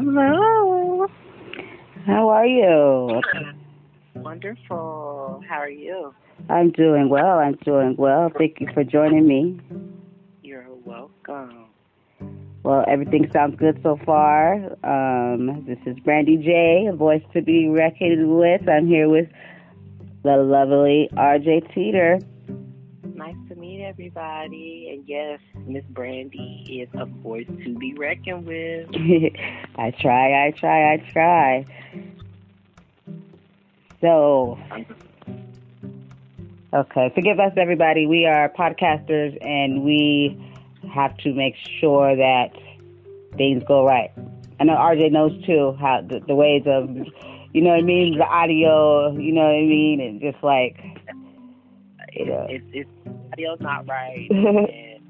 Hello. How are you? Wonderful. How are you? I'm doing well. I'm doing well. Thank you for joining me. You're welcome. Well, everything sounds good so far. Um, this is Brandy J, a voice to be reckoned with. I'm here with the lovely RJ Teeter. Nice to meet everybody. And yes, Miss Brandy is a voice to be reckoned with. I try, I try, I try. So, okay, forgive us, everybody. We are podcasters and we have to make sure that things go right. I know RJ knows too how the, the ways of, you know what I mean, the audio, you know what I mean, and just like, you know. It's it's audio's not right and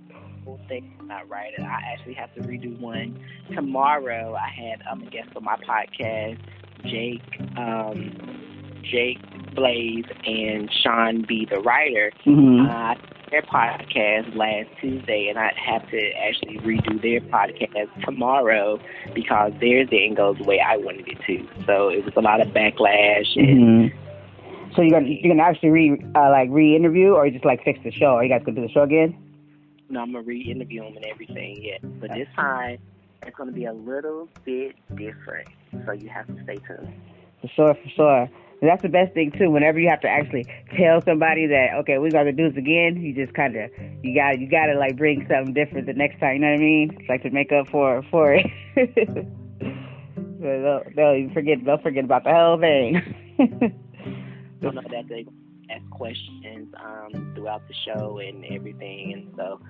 whole thing's not right. And I actually have to redo one tomorrow. I had um, a guest on my podcast, Jake, um, Jake Blaze and Sean B, the writer. hmm Uh, their podcast last Tuesday, and I have to actually redo their podcast tomorrow because theirs didn't go the way I wanted it to. So it was a lot of backlash. And hmm So you're gonna you're gonna actually re uh, like re-interview, or you just like fix the show? Are you guys gonna do the show again? No, I'm gonna re-interview them and everything. Yeah, but this time it's gonna be a little bit different. So you have to stay tuned. For sure, for sure. And that's the best thing too. Whenever you have to actually tell somebody that okay, we're gonna do this again, you just kind of you got you got to like bring something different the next time. You know what I mean? It's like to make up for for it. They'll, they'll forget they'll forget about the whole thing. I know that they ask questions um, throughout the show and everything, and so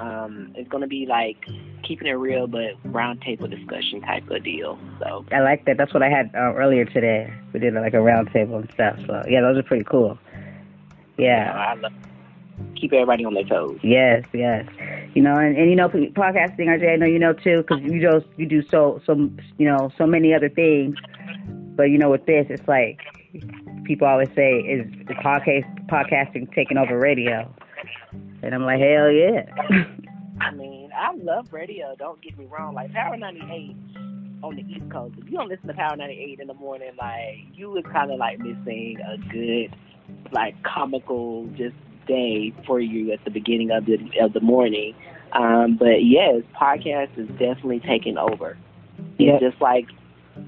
um, it's gonna be like keeping it real, but roundtable discussion type of deal. So I like that. That's what I had uh, earlier today. We did like a roundtable and stuff. So yeah, those are pretty cool. Yeah. I love keep everybody on their toes. Yes, yes. You know, and, and you know, podcasting, RJ, I know you know too, because you just you do so so you know so many other things. But you know, with this, it's like people always say, "Is the podcast podcasting taking over radio?" And I'm like, hell yeah. I mean, I love radio. Don't get me wrong. Like Power 98 on the East Coast. If you don't listen to Power 98 in the morning, like you was kind of like missing a good, like comical just day for you at the beginning of the of the morning. Um, but yes, podcast is definitely taking over. Yeah. It's just like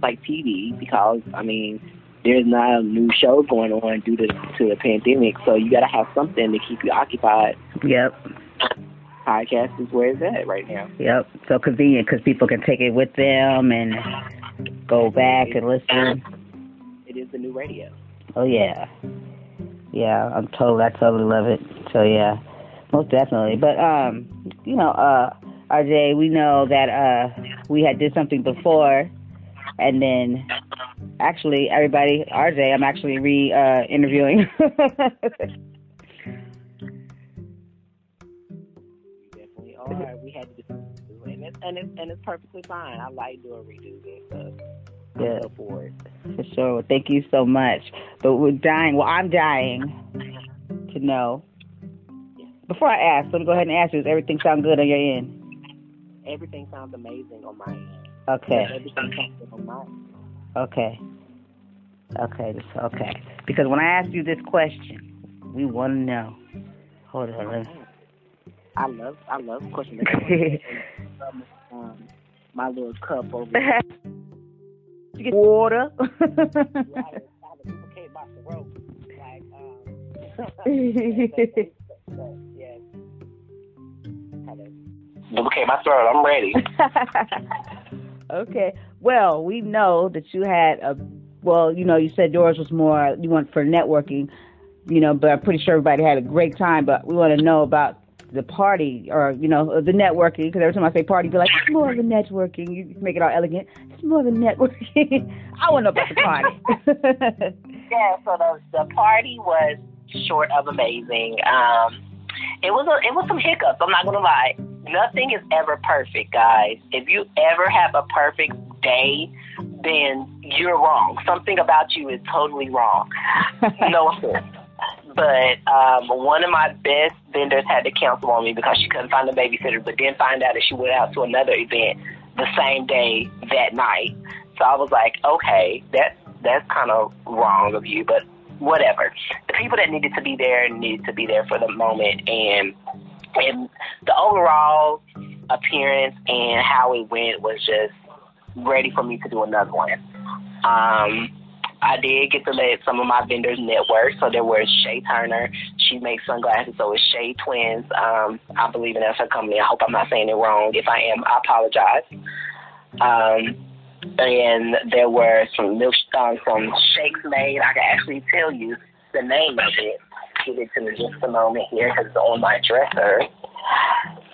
like TV because I mean there's not a new show going on due to to the pandemic, so you got to have something to keep you occupied. Yep, Podcast is where it's at right now. yep. So convenient because people can take it with them and go back and listen. It is the new radio. Oh yeah, yeah. I'm totally, I totally love it. So yeah, most definitely. But um, you know, uh, RJ, we know that uh, we had did something before, and then actually, everybody, RJ, I'm actually re uh, interviewing. Definitely are. We had to do it, and it's and it's and it's perfectly fine. I like doing redos and stuff. I'm Yeah. so for it. For sure. Thank you so much. But we're dying. Well, I'm dying to know. Before I ask, let me go ahead and ask you: Does everything sound good on your end? Everything sounds amazing on my end. Okay. Everything sounds good on my end. Okay. Okay. Okay. Because when I asked you this question, we want to know. Hold on. Let me, I love I love questions. um, my little cup over you get water. I had to duplicate my throat. Like, um, yes. My throat. I'm ready. okay. Well, we know that you had a. Well, you know, you said yours was more you went for networking, you know, but I'm pretty sure everybody had a great time. But we want to know about the party or you know the networking because every time I say party, be like it's more of a networking. You make it all elegant. It's more of a networking? I want to know about the party. yeah, so the the party was short of amazing. Um, it was a, it was some hiccups. I'm not gonna lie. Nothing is ever perfect, guys. If you ever have a perfect day, then you're wrong. Something about you is totally wrong. no offense. But um, one of my best vendors had to cancel on me because she couldn't find a babysitter, but then find out that she went out to another event the same day that night. So I was like, okay, that's that's kind of wrong of you, but whatever. The people that needed to be there needed to be there for the moment, and and the overall appearance and how it went was just ready for me to do another one. Um, I did get to let some of my vendors network. So there was Shay Turner. She makes sunglasses. So it's Shay Twins. Um, I believe in that's her company. I hope I'm not saying it wrong. If I am, I apologize. Um, and there were some milk, um, some shakes made. I can actually tell you the name of it. Give it to me just a moment here because it's on my dresser.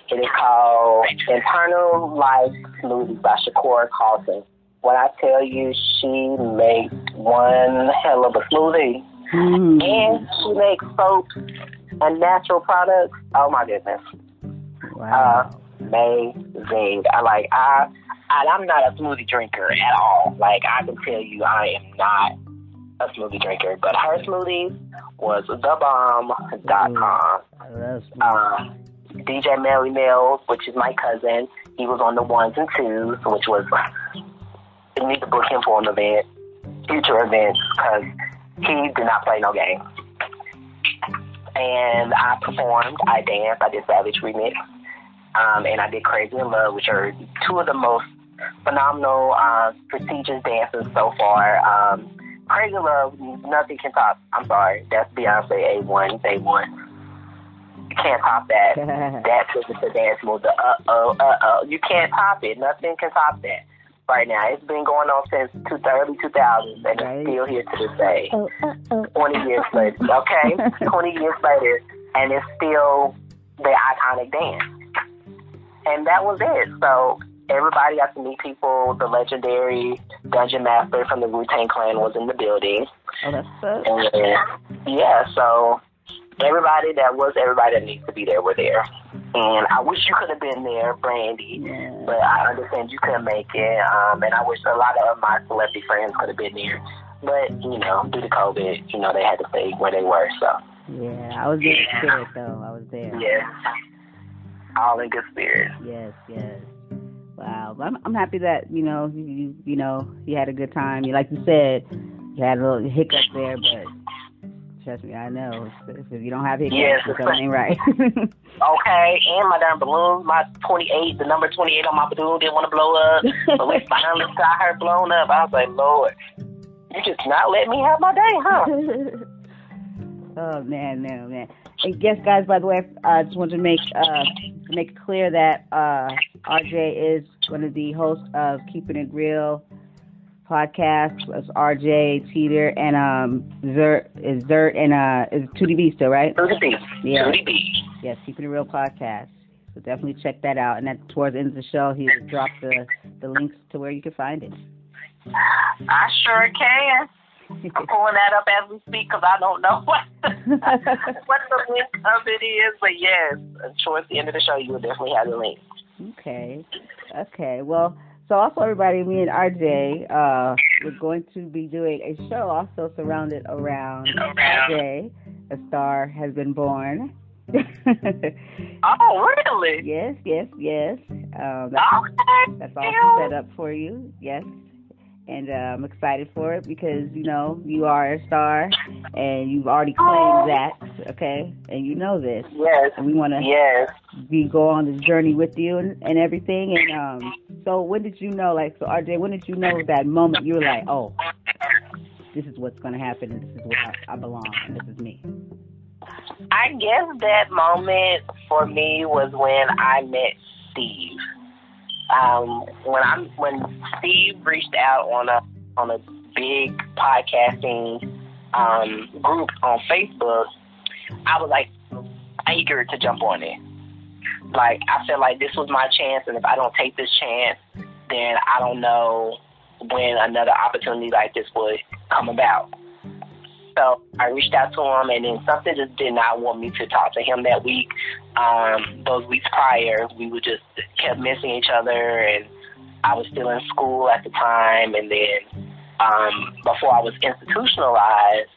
It is called Internal Life Smoothies by Shakora Carlson. When I tell you she makes one hell of a smoothie Mm. and she makes soap and natural products, oh my goodness. Wow. Amazing. I like I, I I'm not a smoothie drinker at all. Like I can tell you I am not a smoothie drinker. But her smoothies was thebomb.com. Love smoothies. Uh, DJ Melly Mills, which is my cousin, he was on the ones and twos, which was you need to book him for an event, future events, because he did not play no games. And I performed, I danced, I did Savage Remix, um, and I did Crazy in Love, which are two of the most phenomenal, uh, prestigious dances so far. Um, Crazy Love, nothing can top. I'm sorry, that's Beyonce A1, A1. You can't top that. That's just a dance move. The uh oh, uh oh. You can't top it. Nothing can top that. Right now, it's been going on since two, early 2000s, and Right. it's still here to this day. oh, uh, oh. 20 years later, okay? 20 years later, and it's still the iconic dance. And that was it. So everybody got to meet people. The legendary Dungeon Master from the Wu Tang Clan was in the building. Oh, that's so. And yeah, so everybody that was everybody that needs to be there were there. And I wish you could have been there, Brandy. Yeah. But I understand you couldn't make it. Um, and I wish a lot of my celebrity friends could have been there. But, you know, due to COVID, you know, they had to stay where they were. So, Yeah, I was there spirit though. I was there. yes. All in good spirits. Yes, yes. Wow, I'm I'm happy that you know you you, know you had a good time. You like you said, you had a little hiccup there, but trust me, I know if, if you don't have hiccups, Yes. something ain't right. Okay, and my darn balloon, my 28, the number 28 on my balloon didn't want to blow up. But we finally got her blown up. I was like, Lord, you just not let me have my day, huh? oh man, no man. And yes, guys. By the way, I just wanted to make uh make clear that uh RJ is one of the hosts of Keeping It Real podcast. It's RJ Teeter and um Zert is Zert and uh is Judy B still right? Judy B. Yeah. Judy B. Yes, Keeping It Real podcast. So definitely check that out. And that towards the end of the show, he will drop the the links to where you can find it. I sure can. I'm pulling that up as we speak because I don't know what what the link of it is. But yes, towards the end of the show, you will definitely have the link. Okay. Okay. Well, so also everybody, me and RJ, uh, we're going to be doing a show also surrounded around RJ. A star has been born. Oh, really? yes, yes, yes. Um, that's, Okay. that's all set up for you. Yes. And uh, I'm excited for it because you know you are a star, and you've already claimed that. Okay, and you know this, Yes. and we want to Yes. we go on this journey with you and, and everything. And um, so when did you know, like, so RJ, when did you know that moment you were like, oh, this is what's going to happen and this is where I, I belong and this is me? I guess that moment for me was when I met Steve. Um, when I when Steve reached out on a on a big podcasting um, group on Facebook, I was like eager to jump on it. Like I felt like this was my chance, and if I don't take this chance, then I don't know when another opportunity like this would come about. So I reached out to him, and then something just did not want me to talk to him that week. Um, those weeks prior, we would just kept missing each other, and I was still in school at the time. And then um, before I was institutionalized,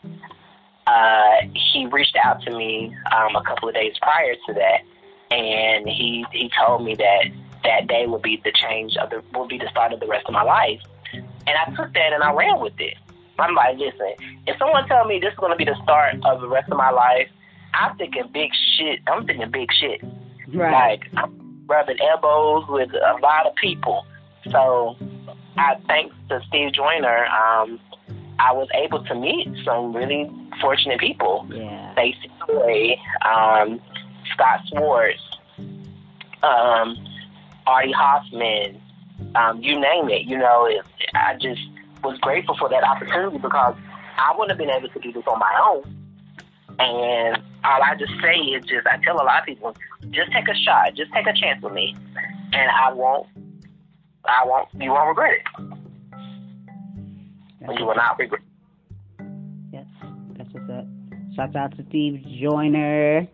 uh, he reached out to me um, a couple of days prior to that, and he he told me that that day would be the change of the would be the start of the rest of my life. And I took that and I ran with it. I'm like, listen, if someone tell me this is going to be the start of the rest of my life, I'm thinking big shit. I'm thinking big shit. Right. Like, I'm rubbing elbows with a lot of people. So, I thanks to Steve Joyner, um, I was able to meet some really fortunate people. Yeah. Stacey um, Scott Swartz, um, Artie Hoffman, um, you name it. You know, it, I just was grateful for that opportunity because I wouldn't have been able to do this on my own. And all I just say is just I tell a lot of people, just take a shot, just take a chance with me, and I won't, I won't, you won't regret it. You will not regret. Yes, that's what's up. Shout out to Steve Joyner.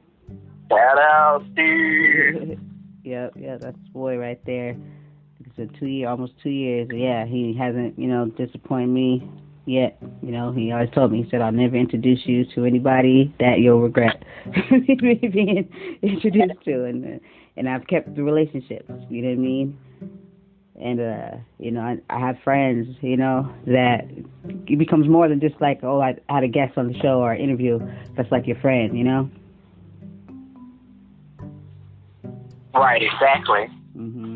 Shout out, Steve. yep, yeah, that's boy right there. It's a two year, almost two years. Yeah, he hasn't, you know, disappointed me yet. You know, he always told me, he said, I'll never introduce you to anybody that you'll regret being introduced to. And, uh, and I've kept the relationships, you know what I mean? And, uh, you know, I, I have friends, you know, that it becomes more than just like, oh, I had a guest on the show or interview. That's like your friend, you know? Right, exactly. Mhm.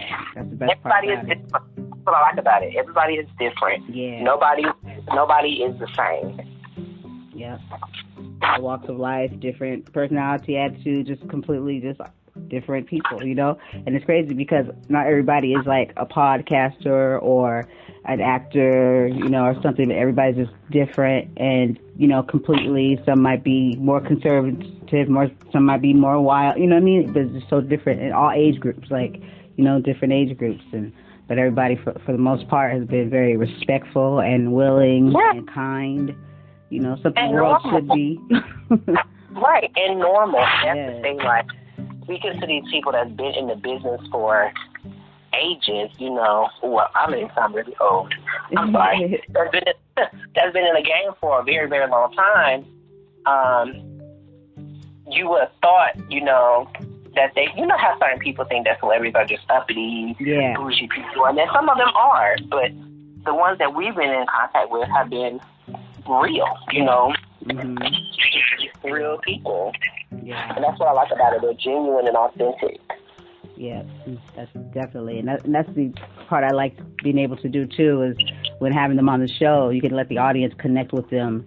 Yeah, that's the best Everybody part is about it. different. That's what I like about it. Everybody is different. Yeah. Nobody, nobody is the same. Yep. All walks of life, different personality, attitude, just completely just different people, you know? And it's crazy because not everybody is like a podcaster or an actor, you know, or something, but everybody's just different and, you know, completely some might be more conservative, more some might be more wild, you know what I mean? But it's just so different in all age groups, like, you know, different age groups and but everybody for for the most part has been very respectful and willing Yeah. and kind. You know, something And the world normal. should be. Right, and normal. That's Yeah. the thing. Like speaking to these people that's been in the business for ages, you know. Well, I mean, I'm really old. I'm sorry. that's been that's been in the game for a very, very long time. Um, you would have thought, you know, that they, you know, how certain people think that celebrities are just uppity, Yeah. bougie people, and then some of them are, but the ones that we've been in contact with have been real, you know, hmm real people. Yeah. And that's what I like about it. They're genuine and authentic. Yeah, that's definitely, and, that, and that's the part I like being able to do too. Is when having them on the show, you can let the audience connect with them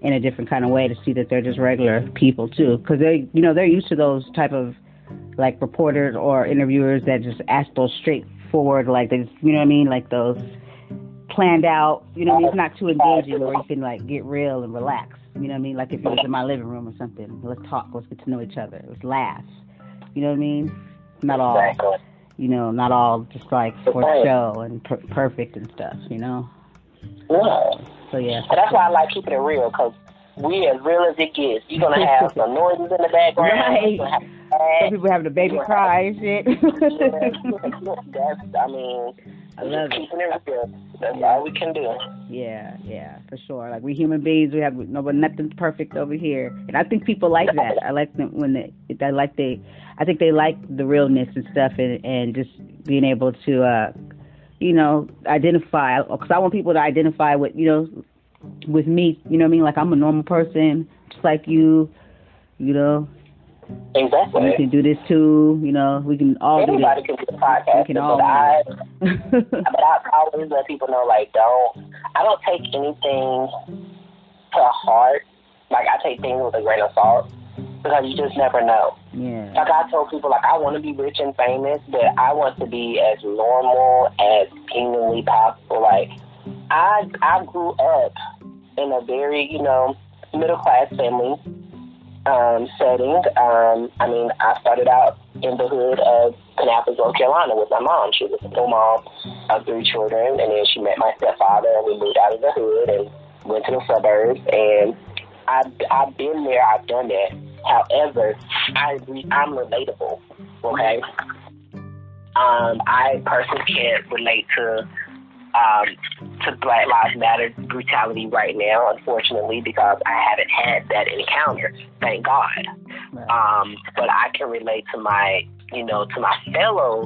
in a different kind of way to see that they're just regular people too, because they, you know, they're used to those type of like reporters or interviewers that just ask those straightforward, like they, just, you know what I mean, like those planned out. You know, what I mean? it's not too engaging where you can like get real and relax. You know what I mean? Like if you was in my living room or something, let's talk, let's get to know each other, let's laugh. You know what I mean? Not all you know, not all just like for show and per- perfect and stuff, you know. Yeah. So yeah, that's why I like keeping it real, because we as real as it gets. You're going to have some noises in the background. Right. Some people having a baby cry and shit. That's, I mean, I love it. keeping it real. That's all we can do. Yeah, yeah, for sure. Like we human beings, we have no, but nothing's perfect over here, and I think people like that. I like them when they, I like they, I think they like the realness and stuff, and and just being able to, uh, you know, identify. Because I want people to identify with, you know, with me. You know what I mean? Like I'm a normal person, just like you. You know, Exactly. can do this too. You know, we can all do Anybody this. can do a podcast, We can all. but I, but I always let people know, like, don't, I don't take anything to heart. Like, I take things with a grain of salt because you just never know. yeah. Like I told people, like I want to be rich and famous, but I want to be as normal as humanly possible. Like I, I grew up in a very, you know, middle class family, um, setting. Um, I mean, I started out in the hood of Kannapolis, North Carolina with my mom. She was a single mom of three children, and then she met my stepfather, and we moved out of the hood and went to the suburbs. And I've, I've been there, I've done that. However, I, I'm relatable, okay? Um, I personally can't relate to um, to Black Lives Matter brutality right now, unfortunately, because I haven't had that encounter. Thank God. Um, but I can relate to my, you know, to my fellow,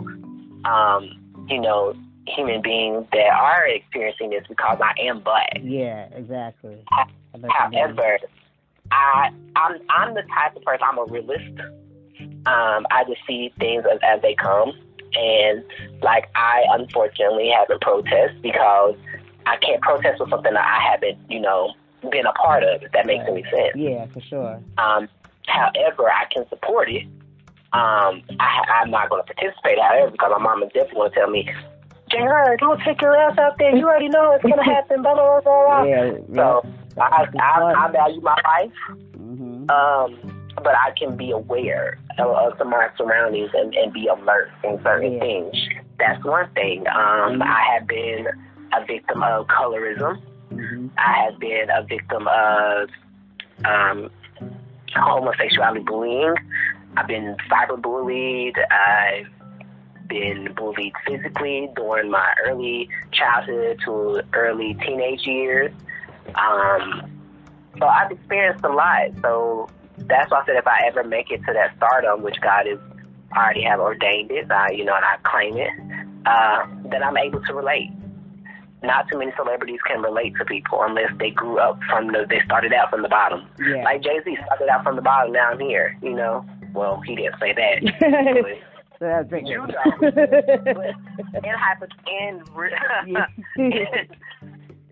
um, you know, human beings that are experiencing this because I am black. Yeah, exactly. However, I I'm I'm the type of person I'm a realist. Um, I just see things as, as they come. And like I unfortunately haven't protested because I can't protest with something that I haven't, you know, been a part of, if that makes right. any sense. Yeah, for sure. Um, however, I can support it. Um, I, I'm not going to participate, however, because my mom is definitely going to tell me, Jared, don't take your ass out there. You already know it's going to happen. Blah, blah, blah, blah. Yeah, yeah. So I, I, I value my life. Mm-hmm. Um, but I can be aware of, of my surroundings and, and be alert in certain yeah. things. That's one thing. Um, I have been a victim of colorism. Mm-hmm. I have been a victim of um, homosexuality bullying. I've been cyberbullied. I've been bullied physically during my early childhood to early teenage years. Um, so I've experienced a lot. So that's why I said if I ever make it to that stardom, which God is already have ordained it, uh, you know, and I claim it, uh, then I'm able to relate. Not too many celebrities can relate to people unless they grew up from the, they started out from the bottom. Yeah. Like Jay Z started out from the bottom, now I'm here, you know. Well, he didn't say that. So that's you know, in hyper in, in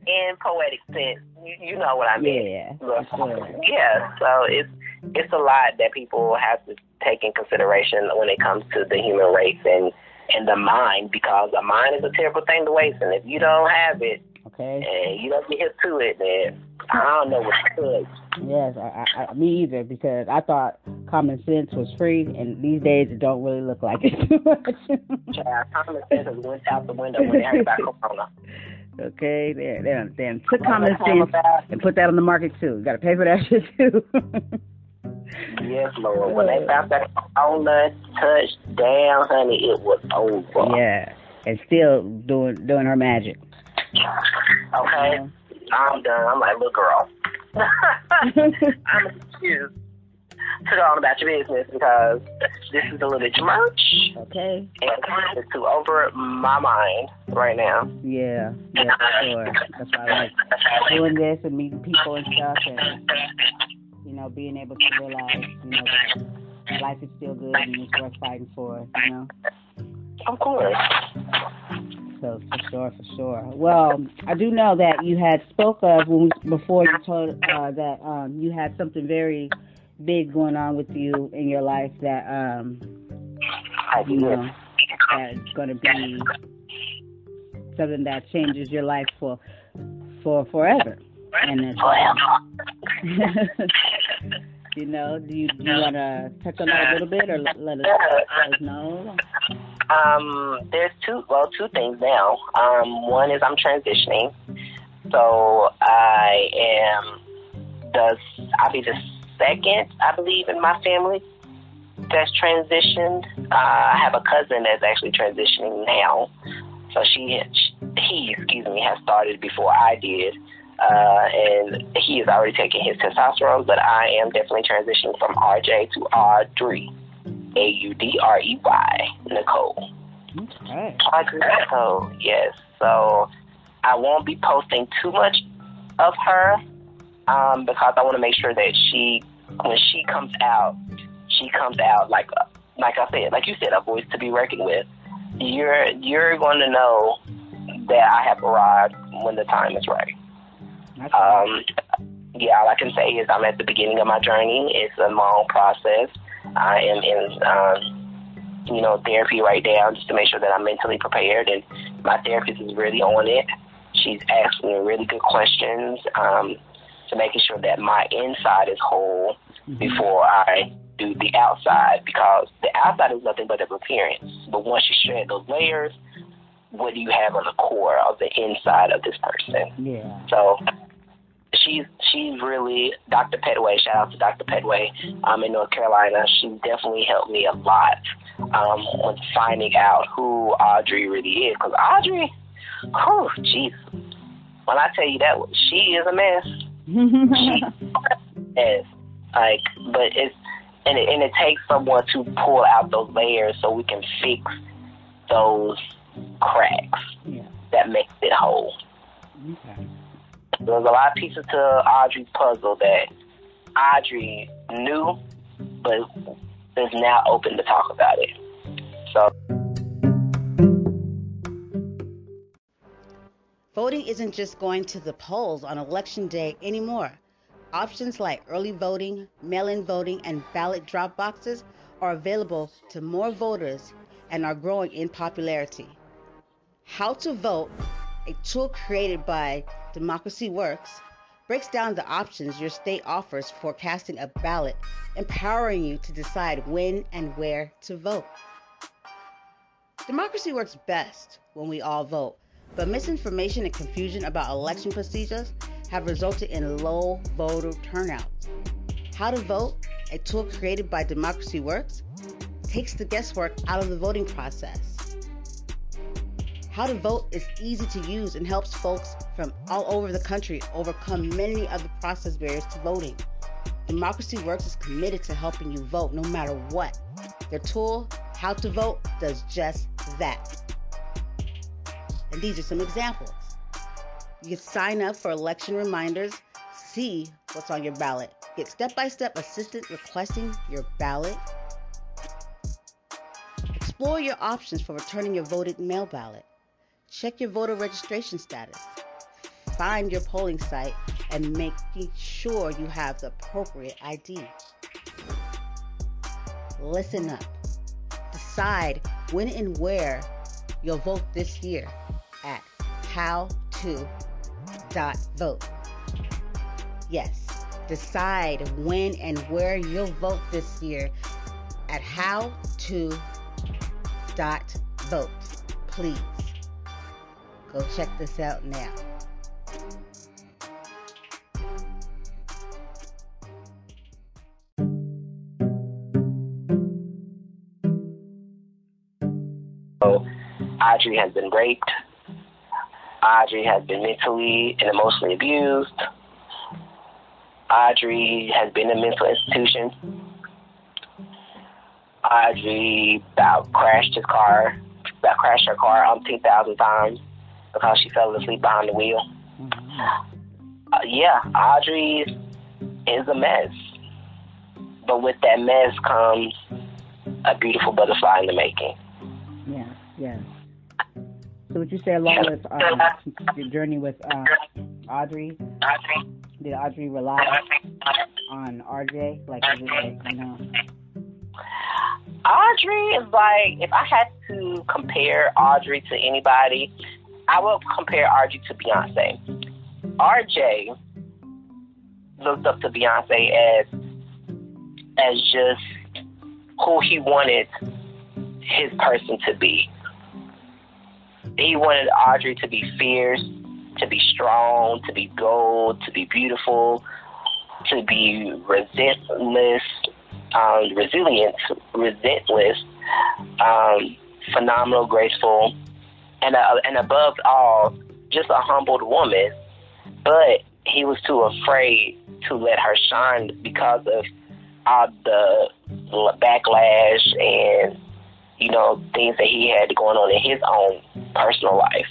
in poetic sense, you, you know what I mean. Yeah, sure. yeah. So it's it's a lot that people have to take in consideration when it comes to the human race and and the mind, because the mind is a terrible thing to waste, and if you don't have it, okay, and you don't get to it, then I don't know what could. Yes, I, I, me either, because I thought common sense was free, and these days it don't really look like it too much. Child, common sense has went out the window when they about Corona. Okay, they they they took common sense and put that on the market too. You got to pay for that shit too. Yes, Lord. When they found that Corona touched down, honey, it was over. Yeah, and still doing doing her magic. Okay, yeah. I'm done. I'm like, look, girl. I'm excused to go on about your business because this is a little bit too much. Okay. And it's too over my mind right now. Yeah, yeah, for sure. That's why I like doing this and meeting people and stuff and, you know, being able to realize, you know, that life is still good and it's worth fighting for, you know? Of course. So for sure, for sure. Well, I do know that you had spoke of when before you told uh, that um, you had something very big going on with you in your life that um you know that's going to be something that changes your life for for forever. And it's, you know, do you do you want to touch on that a little bit or let, let, us, let us know? Um, there's two well two things now. Um, one is I'm transitioning, so I am the I'll be the second, I believe, in my family that's transitioned. Uh, I have a cousin that's actually transitioning now. So she, he, excuse me, has started before I did. Uh, and he is already taking his testosterone, but I am definitely transitioning from RJ to Audrey. A U D R E Y, Nicole. Okay. Audrey Nicole, yes. So I won't be posting too much of her um, because I want to make sure that she when she comes out, she comes out like like I said, like you said, a voice to be reckoned with. You're you're going to know that I have arrived when the time is right. Um, yeah, all I can say is I'm at the beginning of my journey. It's a long process. I am in, um, you know, therapy right now just to make sure that I'm mentally prepared. And my therapist is really on it. She's asking me really good questions. Um, to making sure that my inside is whole mm-hmm. before I do the outside because the outside is nothing but an appearance. But once you shred those layers, what do you have on the core of the inside of this person? Yeah. So she's she's really Dr. Petway. Shout out to Dr. Petway um, in North Carolina. She definitely helped me a lot um, with finding out who Audrey really is. Because Audrey, oh jeez, when I tell you that she is a mess. she is like, but it's and it, and it takes someone to pull out those layers so we can fix those cracks yeah. that makes it whole. Okay. There's a lot of pieces to Audrey's puzzle that Audrey knew, but is now open to talk about it. So. Voting isn't just going to the polls on election day anymore. Options like early voting, mail in voting, and ballot drop boxes are available to more voters and are growing in popularity. How to Vote, a tool created by Democracy Works, breaks down the options your state offers for casting a ballot, empowering you to decide when and where to vote. Democracy works best when we all vote, but misinformation and confusion about election procedures have resulted in low voter turnout. How to Vote, a tool created by Democracy Works, takes the guesswork out of the voting process. How to Vote is easy to use and helps folks from all over the country overcome many of the process barriers to voting. Democracy Works is committed to helping you vote no matter what. Their tool, How to Vote, does just that. And these are some examples. You can sign up for election reminders, see what's on your ballot, get step by step assistance requesting your ballot, explore your options for returning your voted mail ballot Check your voter registration status. Find your polling site and making sure you have the appropriate ID. Listen up. Decide when and where you'll vote this year at howto.vote. Yes, decide when and where you'll vote this year at howto.vote. Please. Go check this out now. So, Audrey has been raped. Audrey has been mentally and emotionally abused. Audrey has been in mental institution. Audrey about crashed his car, about crashed her car umpteen thousand times because she fell asleep behind the wheel. Mm-hmm. Uh, yeah, Audrey is a mess. But with that mess comes a beautiful butterfly in the making. Yeah, yeah. So would you say along with um, your journey with um, Audrey, did Audrey rely on RJ? Like, everybody, you know? Audrey is like, if I had to compare Audrey to anybody, I will compare RJ to Beyonce. RJ looked up to Beyonce as as just who he wanted his person to be. He wanted Audrey to be fierce, to be strong, to be bold, to be beautiful, to be relentless, um, resilient, relentless, um, phenomenal, graceful, and uh, and above all, just a humbled woman. But he was too afraid to let her shine because of all the backlash and you know things that he had going on in his own personal life.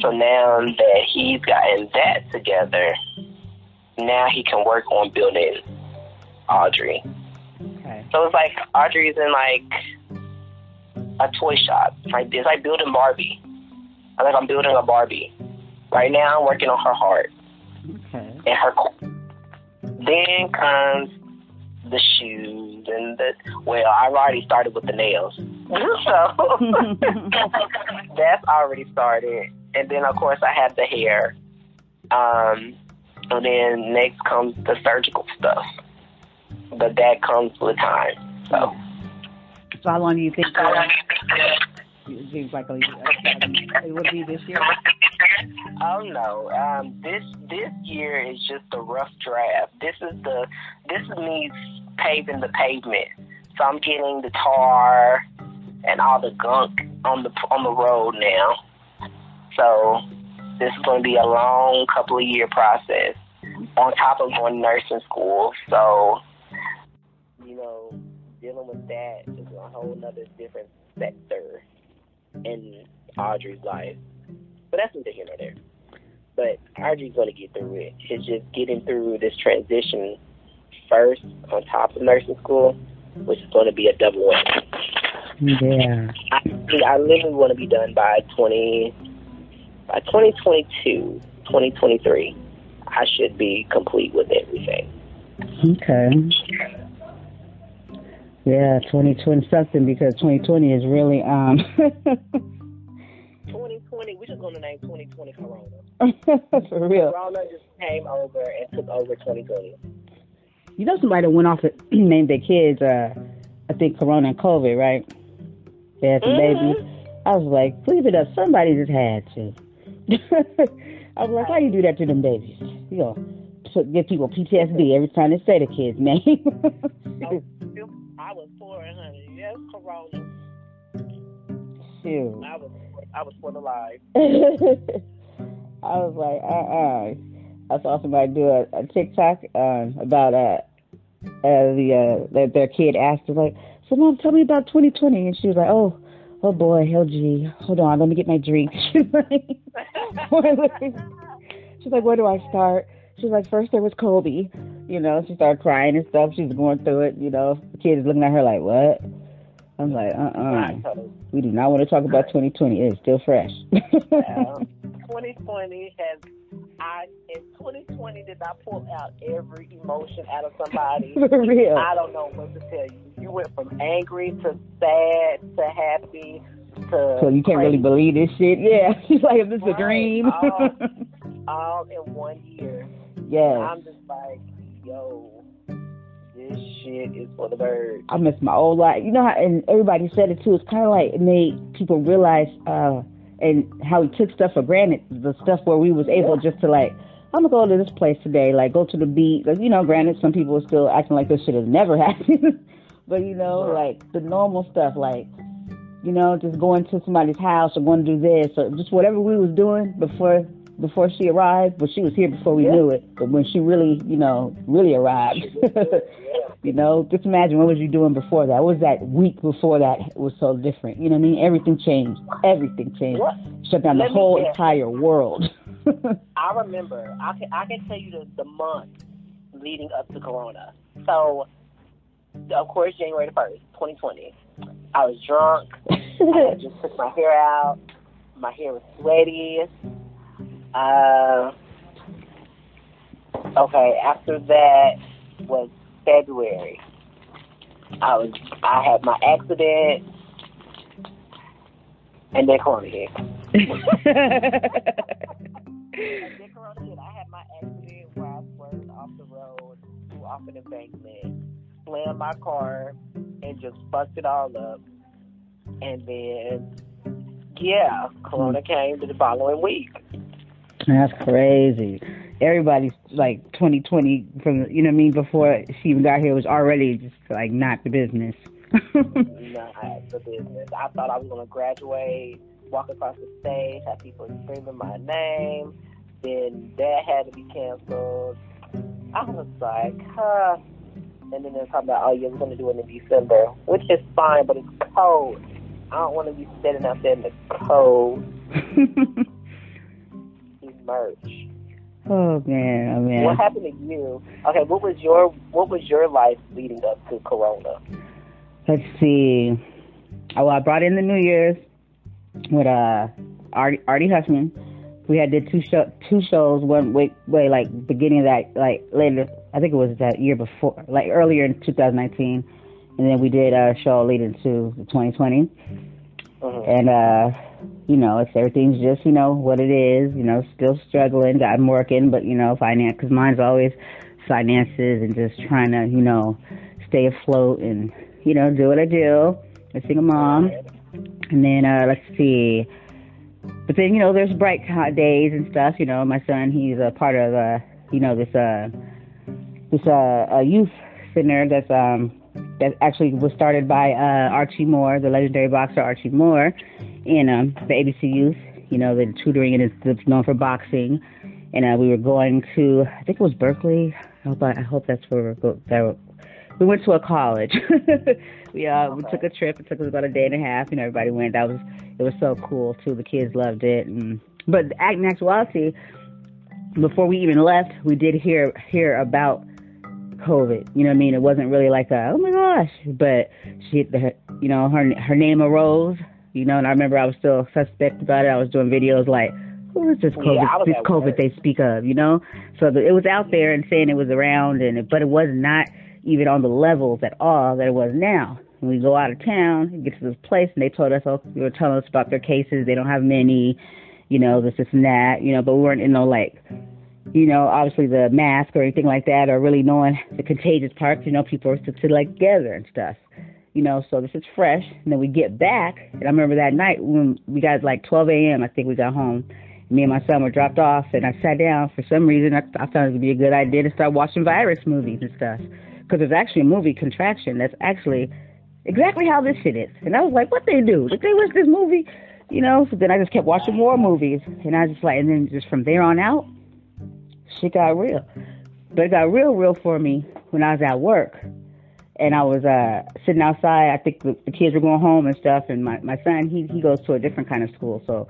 So now that he's gotten that together, now he can work on building Audrey. Okay. So it's like Audrey's in like a toy shop. Right? It's like building Barbie. I like I'm building a Barbie. Right now, I'm working on her heart okay. and her. Then comes the shoes and the. Well, I've already started with the nails, so that's already started. And then, of course, I have the hair. Um, and then next comes the surgical stuff. but that comes with time. So. So how long do you think? Uh, it seems like it would be this year. Oh no, um, this this year is just a rough draft. This is the this needs paving the pavement. So I'm getting the tar and all the gunk on the on the road now. So this is going to be a long couple of year process on top of going to nursing school. So you know, dealing with that whole other different sector in Audrey's life. But that's neither here nor there. But Audrey's going to get through it. It's just getting through this transition first on top of nursing school, which is going to be a double whammy. Yeah. I, I literally want to be done by 20, by 2022, 2023. I should be complete with everything. Okay. Yeah, 2020 something because 2020 is really um 2020, we're just going to name 2020 Corona. for real. Corona just came over and took over 2020. You know somebody that went off and named their kids uh I think Corona and COVID, right? They had some Mhm. babies. I was like, please it up, somebody just had to. I was like, why you do that to them babies? You know, to give people PTSD every time they say the kid's name. I was poor, honey. Yes, Corona. Shoot. I was, I was for the life. I was like, uh uh I saw somebody do a, a TikTok um, about uh, uh the uh that their kid asked her like, so mom, tell me about 2020, and she was like, oh, oh boy, oh gee, hold on, let me get my drink. She's like, she's like, where do I start? She's like, first there was Kobe, you know. She started crying and stuff. She's going through it, you know. The kid is looking at her like, what? I'm like, uh uh We do not want to talk about 2020. It's still fresh. um, 2020 has, I in 2020 did I pull out every emotion out of somebody. For real. I don't know what to tell you. You went from angry to sad to happy to So you can't really believe this shit. Yeah. She's like, is this a dream? Oh. all in one year. Yeah. I'm just like, yo, this shit is for the birds. I miss my old life. You know how, and everybody said it too. It's kind of like it made people realize, uh, and how we took stuff for granted. The stuff where we was able just to like, I'm gonna go to this place today, like go to the beach. Like, you know, granted, some people are still acting like this shit has never happened. but you know, Right. like the normal stuff, like, you know, just going to somebody's house or going to do this or just whatever we was doing before before she arrived. But she was here before we Yeah. knew it. But when she really, you know, really arrived. You know, just imagine what was you doing before that? What was that week before that it was so different? You know what I mean? Everything changed. Everything changed. What? Shut down the Let me whole entire world. I remember. I can I can tell you the the month leading up to Corona. So, of course, January the first, 2020. I was drunk. I just took my hair out. My hair was sweaty. Uh, okay. After that was February. I was I had my accident, and then Corona hit. And then Corona hit. I had my accident where I swerved off the road, flew off an embankment, slammed my car, and just fucked it all up. And then, yeah, Corona came to the following week. That's crazy. Everybody's like 2020 from you know what I mean before she even got here was already just like not the business. Not the business. I thought I was going to graduate, walk across the stage, have people screaming my name. Then that had to be canceled. I was like, huh. And then they're talking about, oh, yeah, we're going to do it in December, which is fine, but it's cold. I don't want to be sitting out there in the cold. Merch. oh man, oh man. What happened to you? Okay, what was your what was your life leading up to Corona? Let's see. Oh, well, I brought in the New Year's with uh Artie, Artie Huffman. We had did two show two shows. One way way like beginning of that like later. I think it was that year before, like earlier in 2019, and then we did a show leading to 2020. Mhm. And uh, you know, it's everything's just you know what it is. You know, still struggling. 'em working, but you know, finance because mine's always finances and just trying to, you know, stay afloat and, you know, do what I do. A mom. And then, uh, let's see. But then, you know, there's bright hot days and stuff. You know, my son, he's a part of, uh, you know, this, uh, this, uh, a youth center that's, um, that actually was started by, uh, Archie Moore, the legendary boxer Archie Moore, in, um, the ABC Youth. You know, the tutoring and it's known for boxing. And, uh, we were going to, I think it was Berkeley. I hope, I, I hope that's where we're go, that we went to a college. we uh we took a trip. It took us about a day and a half, You know, everybody went. That was it was so cool too. The kids loved it. And but in actuality, before we even left, we did hear hear about COVID. You know what I mean? It wasn't really like a oh my gosh, but she, the, you know, her her name arose. You know, and I remember I was still suspect about it. I was doing videos like, who is this COVID? Yeah, this COVID they speak of, you know? So the, it was out there and saying it was around, and it, but it was not even on the levels at all that it was now. When we go out of town, we get to this place, and they told us, oh, they were telling us about their cases. They don't have many, you know, this, this, and that, you know, but we weren't in no like, you know, obviously the mask or anything like that, or really knowing the contagious parts. You know, people are still like together and stuff. You know, so this is fresh. And then we get back, and I remember that night when we got like 12 a.m. I think we got home. Me and my son were dropped off, and I sat down. For some reason, I, I thought it would be a good idea to start watching virus movies and stuff because there's actually a movie Contagion that's actually exactly how this shit is. And I was like, what they do? Did they watch this movie? You know, so then I just kept watching more movies. And I was just like, and then just from there on out, shit got real. But it got real, real for me when I was at work. And I was uh sitting outside. I think the, the kids were going home and stuff. And my, my son, he, he goes to a different kind of school. So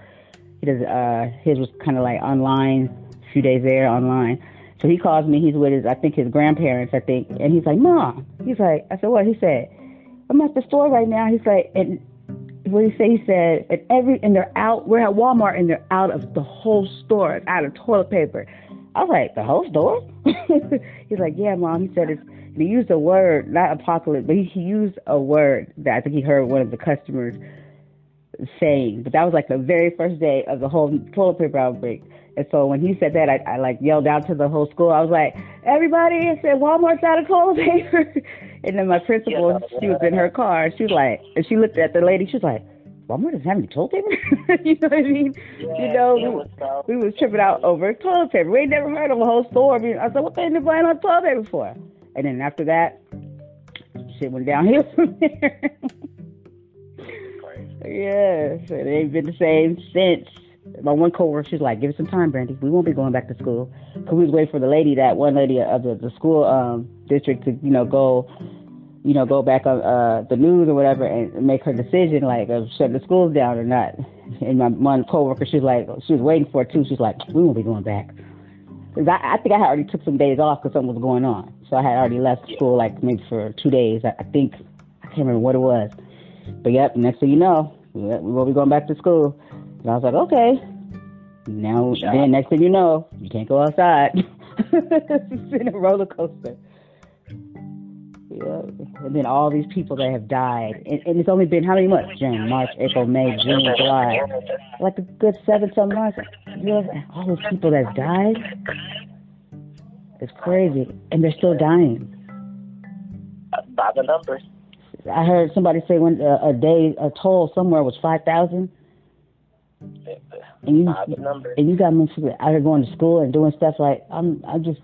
he does, uh, his was kind of like online, a few days there online. So he calls me. He's with his, I think his grandparents, I think, and he's like, "Mom," he's like, I said, "What?" He said, "I'm at the store right now." He's like, and what he say? He said, and every and they're out. We're at Walmart and they're out of the whole store, out of toilet paper. I was like, the whole store? he's like, yeah, mom. He said it's. And he used a word, not apocalypse, but he, he used a word that I think he heard one of the customers saying. But that was like the very first day of the whole toilet paper outbreak. And so when he said that, I, I like yelled out to the whole school. I was like, "Everybody!" I said, "Walmart's out of toilet paper." and then my principal, yeah, she was in her car. She was like, and she looked at the lady. She was like, "Walmart doesn't have any toilet paper." you know what I mean? Yeah, you know, was we, we was tripping out over toilet paper. We ain't never heard of a whole store. I said, "What they been buying on toilet paper for?" And then after that, shit went downhill from there. yes, it ain't been the same since my one coworker, she's like, "Give it some time, Brandy. We won't be going back to school." Cause we was waiting for the lady, that one lady of the, the school um, district, to you know go, you know, go back on uh, the news or whatever and make her decision, like of shutting the schools down or not. And my one coworker, she's like, she was waiting for it too. She's like, "We won't be going back." Cause I, I think I had already took some days off because something was going on, so I had already left school like maybe for two days. I, I think I can't remember what it was, but yep. Next thing you know, we will be going back to school. And I was like, okay. Now, then next thing you know, you can't go outside. it's been a roller coaster. Yeah. And then all these people that have died. And, and it's only been how many months? June, March, April, May, June, July. Like a good seven, some months. You know, all those people that died. It's crazy. And they're still dying. By the numbers. I heard somebody say when uh, a day, a toll somewhere was 5,000 and you and you got me out here going to school and doing stuff like I'm I'm just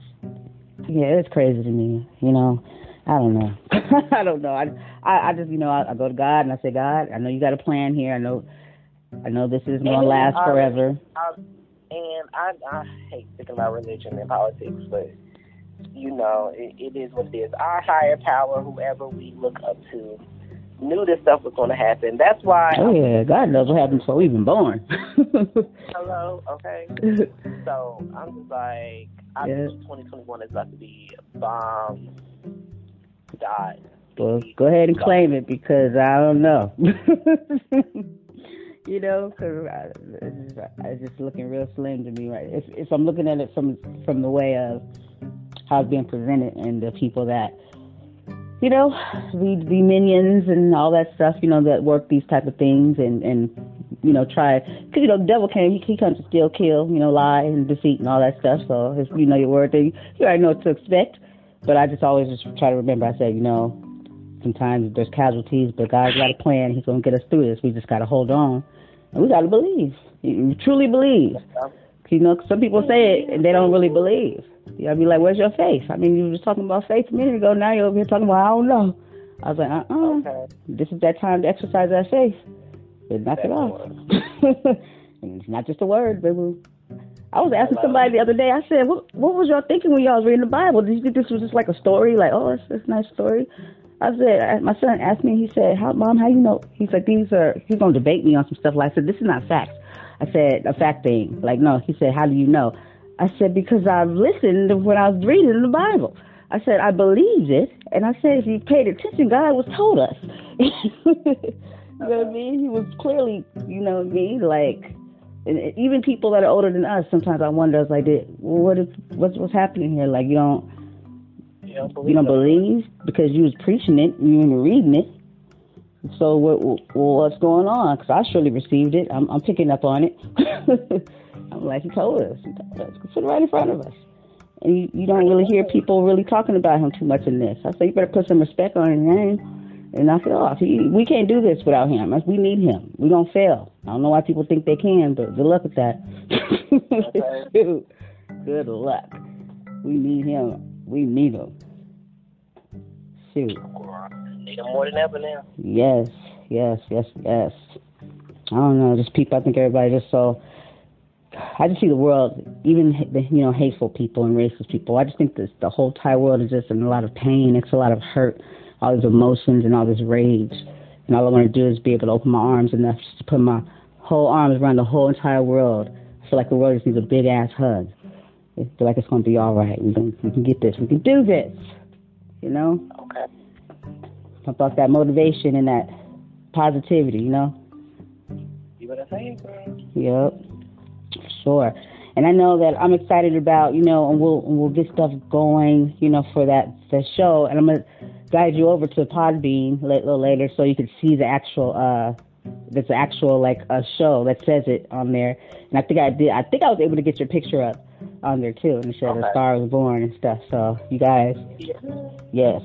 yeah it's crazy to me you know I don't know I don't know I I, I just you know I, I go to God and I say God I know you got a plan here I know I know this is gonna last I, forever I, and I I hate thinking about religion and politics but you know it, it is what it is our higher power whoever we look up to knew this stuff was going to happen. That's why. Oh yeah, God knows what happened before we even born. Hello, okay. so I'm just like, I yeah. think 2021 is about to be bomb. Die. Well, go ahead and claim it because I don't know. you know, because it's just looking real slim to me, right? If if I'm looking at it from from the way of how it's being presented and the people that you know, the, the minions and all that stuff, you know, that work these type of things and, and you know, try, because, you know, the devil came, he, he comes to steal, kill, you know, lie and deceit and all that stuff. So if you know your word, then you already know what to expect. But I just always just try to remember, I said, you know, sometimes there's casualties, but God's got a plan. He's going to get us through this. We just got to hold on. And we got to believe. You truly believe. You know, some people say it and they don't really believe. You gotta be like, where's your faith? I mean, you were just talking about faith a minute ago. Now you're over here talking about, I don't know. I was like, uh-uh. Okay. This is that time to exercise that faith. But knock it off. and it's not just a word, baby. I was asking somebody the other day. I said, "What what was y'all thinking when y'all was reading the Bible? Did you think this was just like a story? Like, oh, it's, it's a nice story." I said, my son asked me. He said, "How, mom? How you know?" He's like, "These are." He's gonna debate me on some stuff. Like I said, "This is not facts." I said, "A fact thing." Like, no. He said, "How do you know?" I said, "Because I've listened when I was reading the Bible." I said, "I believed it," and I said, "If you paid attention, God was told us." You know what I mean? He was clearly, you know I mean? Like, and even people that are older than us, sometimes I wonder, I was like, well, what is, what's, what's happening here? Like, you don't, you don't believe, you don't believe because you was preaching it, you were reading it. So what, what's going on? Because I surely received it. I'm, I'm picking up on it. I'm like, he told us. He told us. Put it right in front of us. And you, you don't really hear people really talking about him too much in this. I say, you better put some respect on his name and knock it off. He, we can't do this without him. We need him. We don't fail. I don't know why people think they can, but good luck with that. good luck. We need him. We need him. Shoot. Need him more than ever now. Yes, yes, yes, yes. I don't know. Just people. I think everybody just so. I just see the world, even the you know hateful people and racist people. I just think this the whole entire world is just in a lot of pain. It's a lot of hurt all these emotions and all this rage. And all I want to do is be able to open my arms and just put my whole arms around the whole entire world. I feel like the world just needs a big ass hug. I feel like it's going to be all right. We can, we can get this. We can do this. You know? Okay. About that motivation and that positivity, you know? You what I'm saying, Yep. Sure. And I know that I'm excited about, you know, and we'll we'll get stuff going, you know, for that the show. And I'm gonna guide you over to Podbean a little later so you can see the actual uh there's actual like a show that says it on there. And I think I did I think I was able to get your picture up on there too and it said okay. the star was born and stuff. So you guys yes.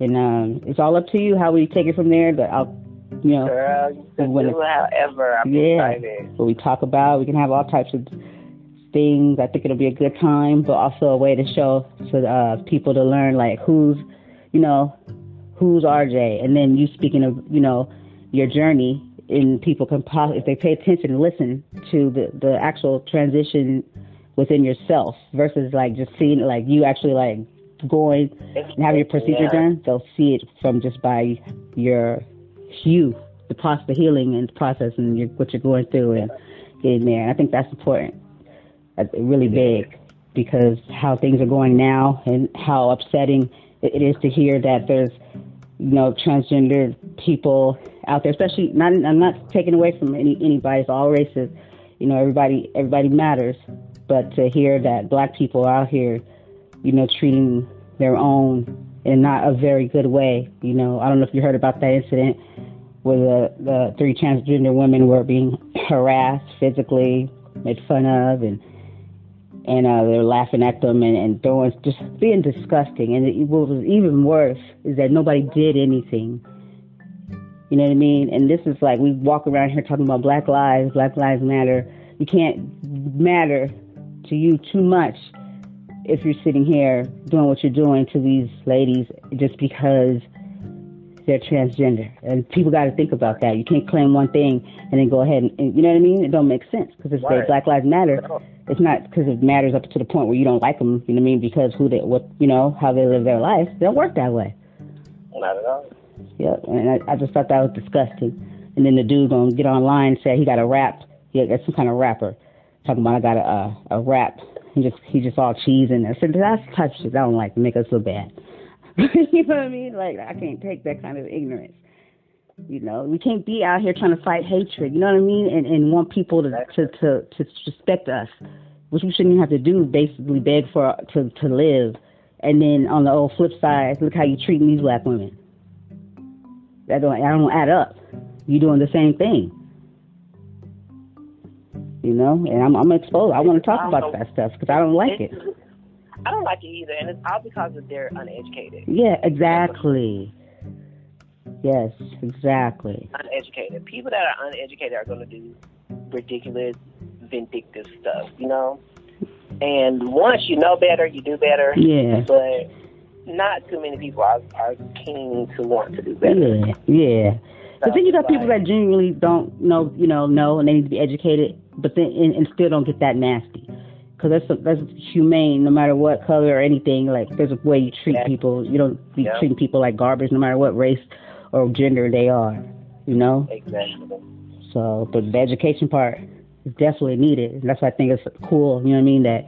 And um it's all up to you how we take it from there, but I'll you know Girl, you can when do it, however I'm yeah, excited. What we talk about, we can have all types of things. I think it'll be a good time, but also a way to show to uh, people to learn like who's you know, who's RJ, and then you speaking of, you know, your journey, and people can probably, if they pay attention and listen to the the actual transition within yourself versus like just seeing like you actually like going and having your procedure yeah. done, they'll see it from just by your you, the process, the healing and process, and your, what you're going through and getting there. And I think that's important. That's really big because how things are going now and how upsetting it is to hear that there's you know transgender people out there, especially not I'm not taking away from any anybody, it's all races. You know, everybody everybody matters, but to hear that black people are out here, you know, treating their own in not a very good way. You know, I don't know if you heard about that incident where the, the three transgender women were being harassed physically, made fun of, and and uh, they're laughing at them and, and throwing, just being disgusting. And it, what was even worse is that nobody did anything. You know what I mean? And this is like we walk around here talking about Black Lives, Black Lives Matter. You can't matter to you too much if you're sitting here doing what you're doing to these ladies just because they're transgender. And people got to think about that. You can't claim one thing and then go ahead and, and you know what I mean? It don't make sense because if right. Black Lives Matter, it's not because it matters up to the point where you don't like them. You know what I mean? Because who they, what, you know, how they live their life. They don't work that way. Not at all. Yep. And I, I just thought that was disgusting. And then the dude gonna get online and say he got a rap. He got some kind of rapper talking about I got a a, a rap. He just he just all cheese in there. So that's type of shit I don't like to make us feel bad. you know what I mean? Like I can't take that kind of ignorance. You know, we can't be out here trying to fight hatred. You know what I mean? And and want people to to to, to respect us, which we shouldn't even have to do. Basically, beg for to to live. And then on the old flip side, look how you treating these black women. That don't I don't add up. You doing the same thing. You know, and I'm I'm exposed. I want to talk about that stuff because I don't like it. I don't like it either, and it's all because of they're uneducated. Yeah, exactly. Yes, exactly. Uneducated people that are uneducated are going to do ridiculous, vindictive stuff. You know, and once you know better, you do better. Yeah. But not too many people are, are keen to want to do better. Yeah, yeah. But then you got people that genuinely don't know, you know, know, and they need to be educated, but then and, and still don't get that nasty. Because that's that's humane, no matter what color or anything. Like there's a way you treat Yeah. people. You don't be Yeah. treating people like garbage, no matter what race or gender they are. You know. Exactly. So, but the education part is definitely needed. And that's why I think it's cool. You know what I mean? That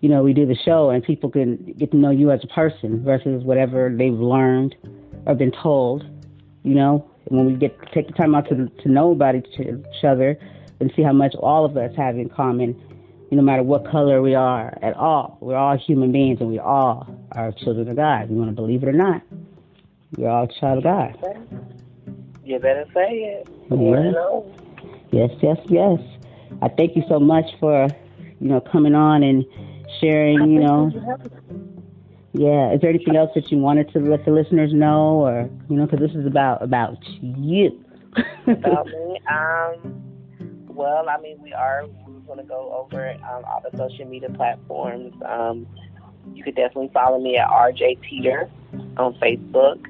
you know we do the show and people can get to know you as a person versus whatever they've learned or been told. You know, and when we get take the time out to to know about each, each other and see how much all of us have in common. No matter what color we are at all, we're all human beings and we all are children of God. You want to believe it or not? We're all a child of God. You better say it. Yes, yes, yes. I thank you so much for, you know, coming on and sharing, you know. Yeah. Is there anything else that you wanted to let the listeners know or, you know, because this is about, about you. about me. Um, well, I mean, we are going to go over um, all the social media platforms. Um, you could definitely follow me at RJ Teeter on Facebook,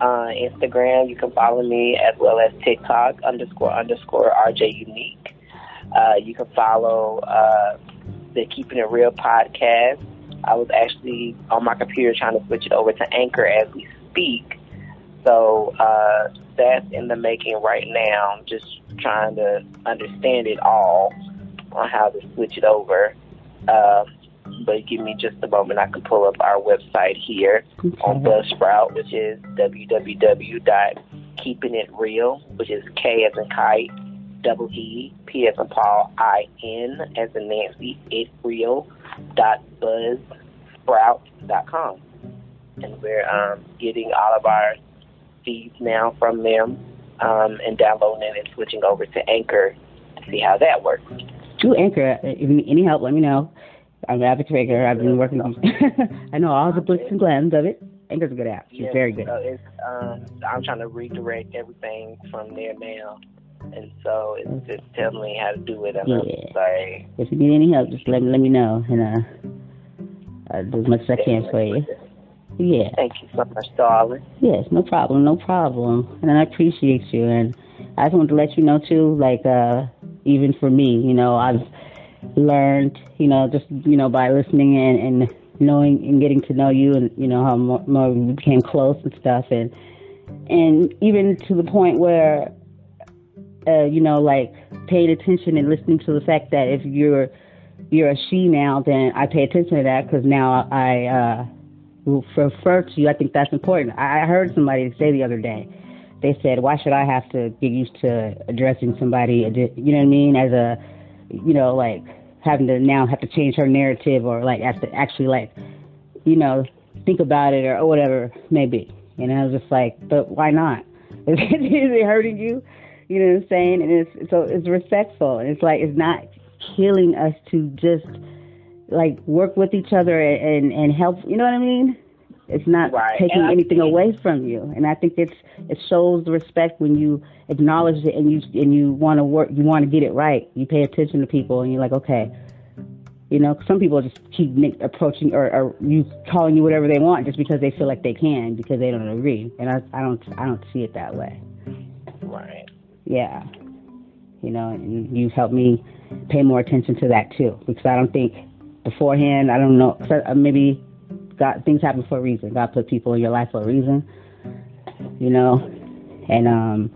uh, Instagram. You can follow me as well as TikTok underscore underscore RJ Unique. Uh, you can follow uh, the Keeping It Real podcast. I was actually on my computer trying to switch it over to Anchor as we speak. So uh, that's in the making right now. Just trying to understand it all on how to switch it over. Uh, but give me just a moment. I can pull up our website here on Buzzsprout, which is www.keepingitreal, which is K as in kite, double E, P as in Paul, I N as in Nancy, it real dot buzzsprout dot com. And we're um, getting all of our feeds now from them um, and downloading it and switching over to Anchor to see how that works. Do Anchor. If you need any help, let me know. I'm an for Anchor. I've been working on I know all the glitz and glams of it. Anchor's a good app. Yeah, very good. So it's, um, I'm trying to redirect everything from there now. And so it's just telling me how to do it. And I'm Yeah. like, If you need any help, just let me, let me know. And uh, I'll do as much as I can for you. Yeah. thank you so much, darling. Yes, no problem, no problem. And I appreciate you. And I just wanted to let you know too, like, uh, even for me, you know, I've learned, you know, just, you know, by listening and, and knowing and getting to know you and, you know, how more, more we became close and stuff. And, and even to the point where, uh, you know, like paying attention and listening to the fact that if you're, you're a she now, then I pay attention to that because now I, uh, refer to you. I think that's important. I I heard somebody say the other day. They said, "Why should I have to get used to addressing somebody? You know what I mean? As a, you know, like having to now have to change her narrative or like have to actually like, you know, think about it or whatever maybe." And I was just like, "But why not? Is it, is it hurting you? You know what I'm saying? And it's so it's respectful. And it's like it's not killing us to just." like work with each other and and help you know what i mean it's not Right. taking I anything away from you and i think it's it shows the respect when you acknowledge it and you and you want to work you want to get it right you pay attention to people and you're like okay you know some people just keep approaching or, or you calling you whatever they want just because they feel like they can because they don't agree and i i don't i don't see it that way Right. yeah. You know, and you've helped me pay more attention to that too, because I don't think beforehand, I don't know, maybe God, things happen for a reason. God put people in your life for a reason, you know, and um,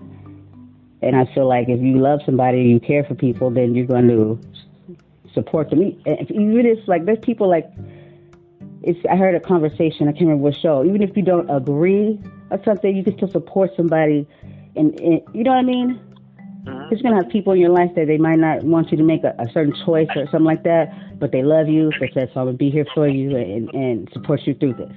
and I feel like if you love somebody, you care for people, then you're going to support them. Even if like there's people like, it's I heard a conversation, I can't remember what show. Even if you don't agree or something, you can still support somebody, and, and you know what I mean. Mhm. You're gonna have people in your life that they might not want you to make a, a certain choice or something like that, but they love you. They said, "So I'm gonna be here for you and, and support you through this."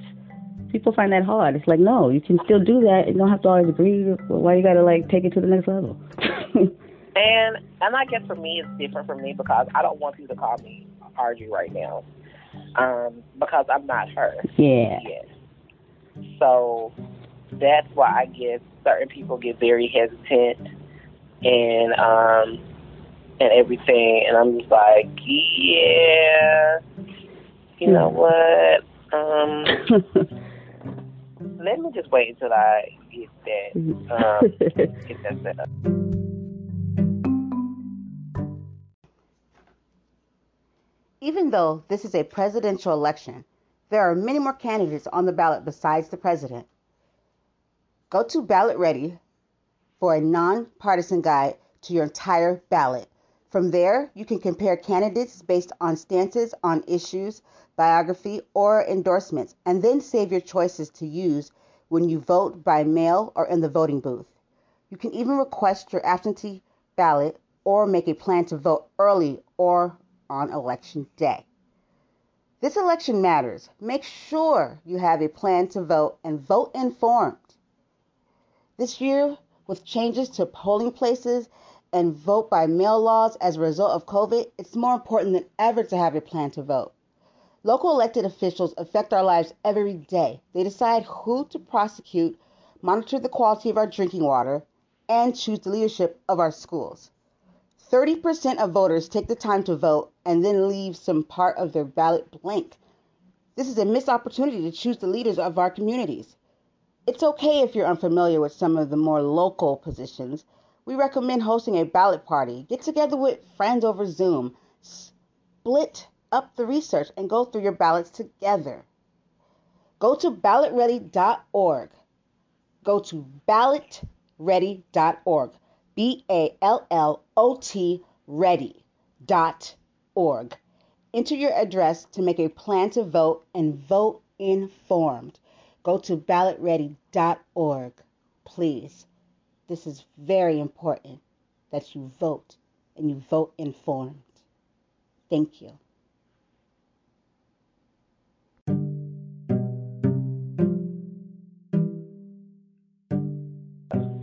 People find that hard. It's like, no, you can still do that. You don't have to always agree. Why you gotta like take it to the next level? And and I guess for me it's different for me because I don't want people to call me Argy right now. Um, because I'm not her. Yeah. Yet. So that's why I guess certain people get very hesitant and um and everything and I'm just like, Yeah you know what? Um let me just wait until I get that um get that set up. Even though this is a presidential election, there are many more candidates on the ballot besides the president. Go to BallotReady for a nonpartisan guide to your entire ballot. From there, you can compare candidates based on stances on issues, biography, or endorsements, and then save your choices to use when you vote by mail or in the voting booth. You can even request your absentee ballot or make a plan to vote early or on election day. This election matters. Make sure you have a plan to vote and vote informed. This year, with changes to polling places and vote by mail laws as a result of COVID, it's more important than ever to have a plan to vote. Local elected officials affect our lives every day. They decide who to prosecute, monitor the quality of our drinking water, and choose the leadership of our schools. 30% of voters take the time to vote and then leave some part of their ballot blank. This is a missed opportunity to choose the leaders of our communities. It's okay if you're unfamiliar with some of the more local positions. We recommend hosting a ballot party. Get together with friends over Zoom. Split up the research and go through your ballots together. Go to ballotready.org. Go to ballotready.org. B A L L O T ready dot org. Enter your address to make a plan to vote and vote informed. Go to ballotready.org. Please. This is very important that you vote and you vote informed. Thank you.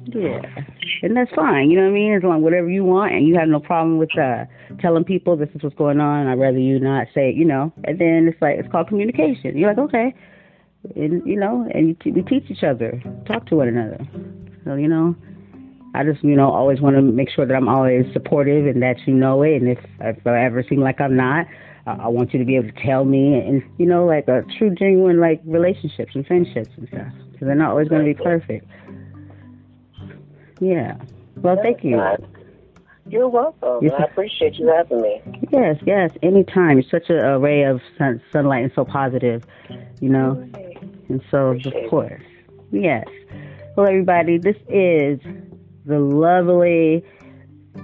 Yeah, and that's fine. You know what I mean? As long whatever you want, and you have no problem with uh telling people this is what's going on. I'd rather you not say, you know. And then it's like it's called communication. You're like, okay, and you know, and you we teach each other, talk to one another. So you know, I just you know always want to make sure that I'm always supportive and that you know it. And if if I ever seem like I'm not, uh, I want you to be able to tell me, and you know, like a true, genuine like relationships and friendships and stuff. Because they're not always going to be perfect. Yeah. Well, thank you. You're welcome. Yes. I appreciate you having me. Yes, yes. Anytime. You're such a, a ray of sun, sunlight and so positive, you know. And so, of Appreciate it. course, yes. Well, everybody, this is the lovely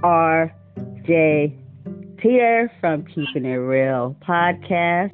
R.J. Teeter from Keeping It Real podcast.